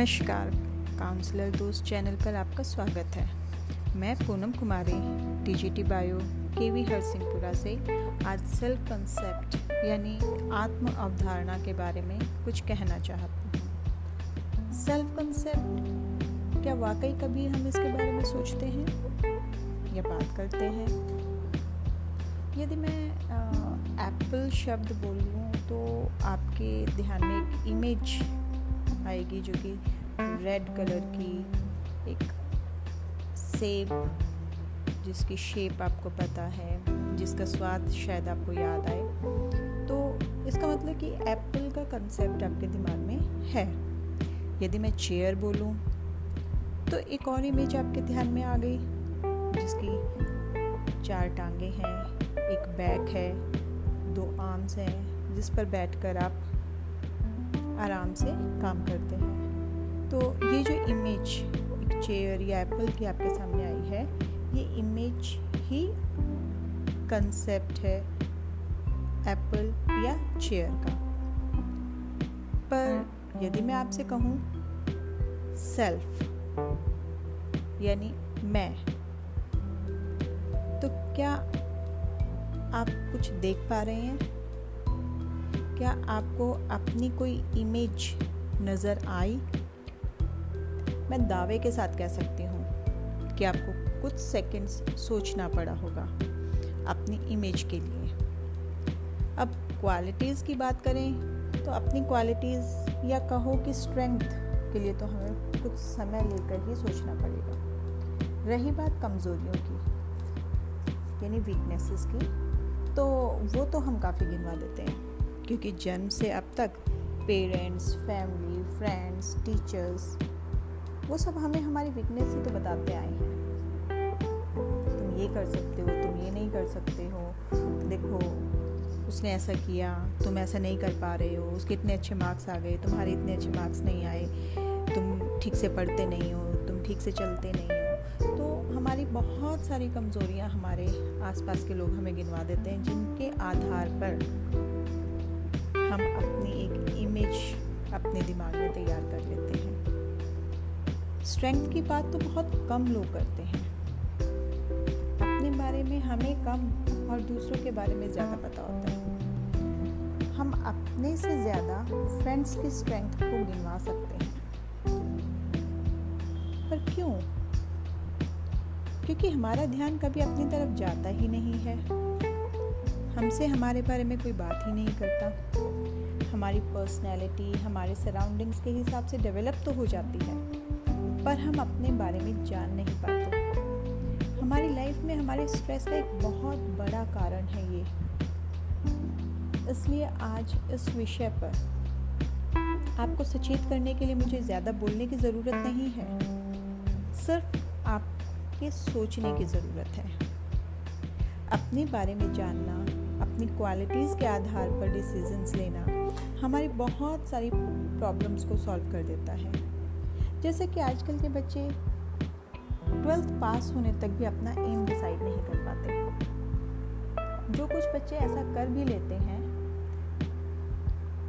नमस्कार काउंसलर दोस्त चैनल पर आपका स्वागत है। मैं Poonam Kumari TGT bio K V Harsinghpura से आज सेल्फ कंसेप्ट यानी आत्म अवधारणा के बारे में कुछ कहना चाहती हूँ। सेल्फ कंसेप्ट क्या वाकई कभी हम इसके बारे में सोचते हैं? या बात करते हैं? यदि मैं एप्पल शब्द बोलूँ तो आपके ध्यान में एक इमेज आएगी जो कि रेड कलर की एक सेब जिसकी शेप आपको पता है, जिसका स्वाद शायद आपको याद आए। तो इसका मतलब कि एप्पल का कंसेप्ट आपके दिमाग में है। यदि मैं चेयर बोलूँ तो एक और इमेज आपके ध्यान में आ गई, जिसकी चार टांगे हैं, एक बैक है, दो आर्म्स हैं, जिस पर बैठकर आप आराम से काम करते हैं। तो ये जो इमेज एक चेयर या एप्पल की आपके सामने आई है, ये इमेज ही कंसेप्ट है एप्पल या चेयर का। पर यदि मैं आपसे कहूँ सेल्फ यानी मैं तो क्या आप कुछ देख पा रहे हैं? क्या आपको अपनी कोई इमेज नज़र आई? मैं दावे के साथ कह सकती हूँ कि आपको कुछ सेकंड्स सोचना पड़ा होगा अपनी इमेज के लिए। अब क्वालिटीज़ की बात करें तो अपनी क्वालिटीज़ या कहो कि स्ट्रेंथ के लिए तो हमें कुछ समय लेकर ही सोचना पड़ेगा। रही बात कमज़ोरियों की, यानी वीकनेसेस की तो वो तो हम काफ़ी गिनवा देते हैं। क्योंकि जन्म से अब तक पेरेंट्स, फैमिली, फ्रेंड्स, टीचर्स, वो सब हमें हमारी वीकनेस ही तो बताते आए हैं। तुम ये कर सकते हो, तुम ये नहीं कर सकते हो। देखो, उसने ऐसा किया, तुम ऐसा नहीं कर पा रहे हो, उसके इतने अच्छे मार्क्स आ गए, तुम्हारे इतने अच्छे मार्क्स नहीं आए, तुम ठीक से पढ़ते नहीं हो, तुम ठीक से चलते नहीं हो। तो हमारी बहुत सारी कमज़ोरियाँ हमारे आसपास के लोग हमें गिनवा देते हैं, जिनके आधार पर हम अपनी एक इमेज अपने दिमाग में तैयार कर लेते हैं। स्ट्रेंथ की बात तो बहुत कम लोग करते हैं। अपने बारे में हमें कम और दूसरों के बारे में ज़्यादा पता होता है। हम अपने से ज़्यादा फ्रेंड्स की स्ट्रेंथ को गिनवा सकते हैं। पर क्यों? क्योंकि हमारा ध्यान कभी अपनी तरफ़ जाता ही नहीं है। हमसे हमारे बारे में कोई बात ही नहीं करता। हमारी पर्सनैलिटी हमारे सराउंडिंग्स के हिसाब से डेवलप तो हो जाती है, पर हम अपने बारे में जान नहीं पाते। हमारी लाइफ में हमारे स्ट्रेस का एक बहुत बड़ा कारण है ये। इसलिए आज इस विषय पर आपको सचेत करने के लिए मुझे ज़्यादा बोलने की ज़रूरत नहीं है। सिर्फ़ आपके सोचने की ज़रूरत है। अपने बारे में जानना अपनी क्वालिटीज़ के आधार पर डिसीजंस लेना हमारी बहुत सारी प्रॉब्लम्स को सॉल्व कर देता है। जैसे कि आजकल के बच्चे ट्वेल्थ पास होने तक भी अपना एम डिसाइड नहीं कर पाते। जो कुछ बच्चे ऐसा कर भी लेते हैं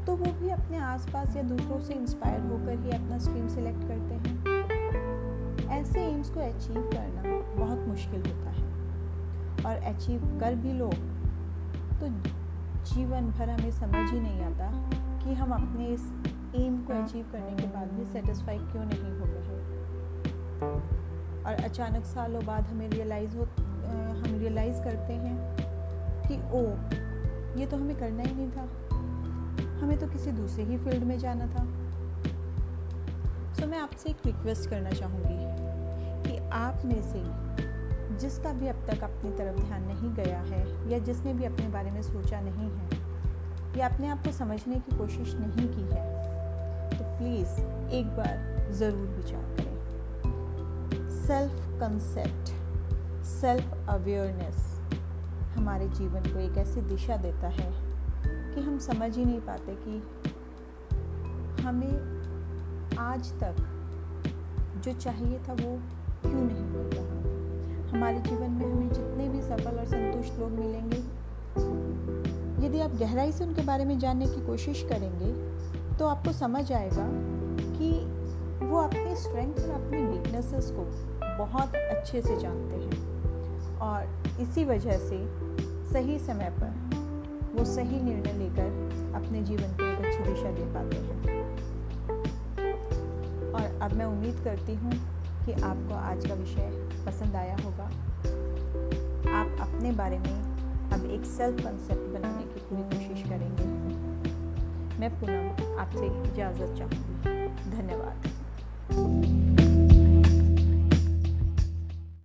तो वो भी अपने आसपास या दूसरों से इंस्पायर होकर ही अपना स्ट्रीम सेलेक्ट करते हैं। ऐसे एम्स को अचीव करना बहुत मुश्किल होता है। और अचीव कर भी लोग तो जीवन भर हमें समझ ही नहीं आता कि हम अपने इस एम को अचीव करने के बाद भी सेटिस्फाई क्यों नहीं हो रहे और अचानक सालों बाद हमें रियलाइज़ हो हम रियलाइज़ करते हैं कि, ओ, ये तो हमें करना ही नहीं था। हमें तो किसी दूसरे ही फ़ील्ड में जाना था। सो मैं आपसे एक रिक्वेस्ट करना चाहूँगी कि आप में से जिसका भी अब तक अपनी तरफ़ ध्यान नहीं गया है या जिसने भी अपने बारे में सोचा नहीं है या अपने आप को समझने की कोशिश नहीं की है तो प्लीज़ एक बार ज़रूर विचार करें। सेल्फ कंसेप्ट सेल्फ अवेयरनेस हमारे जीवन को एक ऐसी दिशा देता है कि हम समझ ही नहीं पाते कि हमें आज तक जो चाहिए था वो क्यों नहीं मिल रहा हमारे जीवन में हमें जितने भी सफल और संतुष्ट लोग मिलेंगे, यदि आप गहराई से उनके बारे में जानने की कोशिश करेंगे तो आपको समझ आएगा कि वो अपनी स्ट्रेंथ और अपनी वीकनेसेस को बहुत अच्छे से जानते हैं। और इसी वजह से सही समय पर वो सही निर्णय लेकर अपने जीवन को एक अच्छी दिशा दे पाते हैं। और अब मैं उम्मीद करती हूँ कि आपको आज का विषय पसंद आया होगा। आप अपने बारे में अब एक सेल्फ कंसेप्ट बनाने की पूरी कोशिश करेंगे। मैं पुनः आपसे इजाज़त चाहूँगी। धन्यवाद।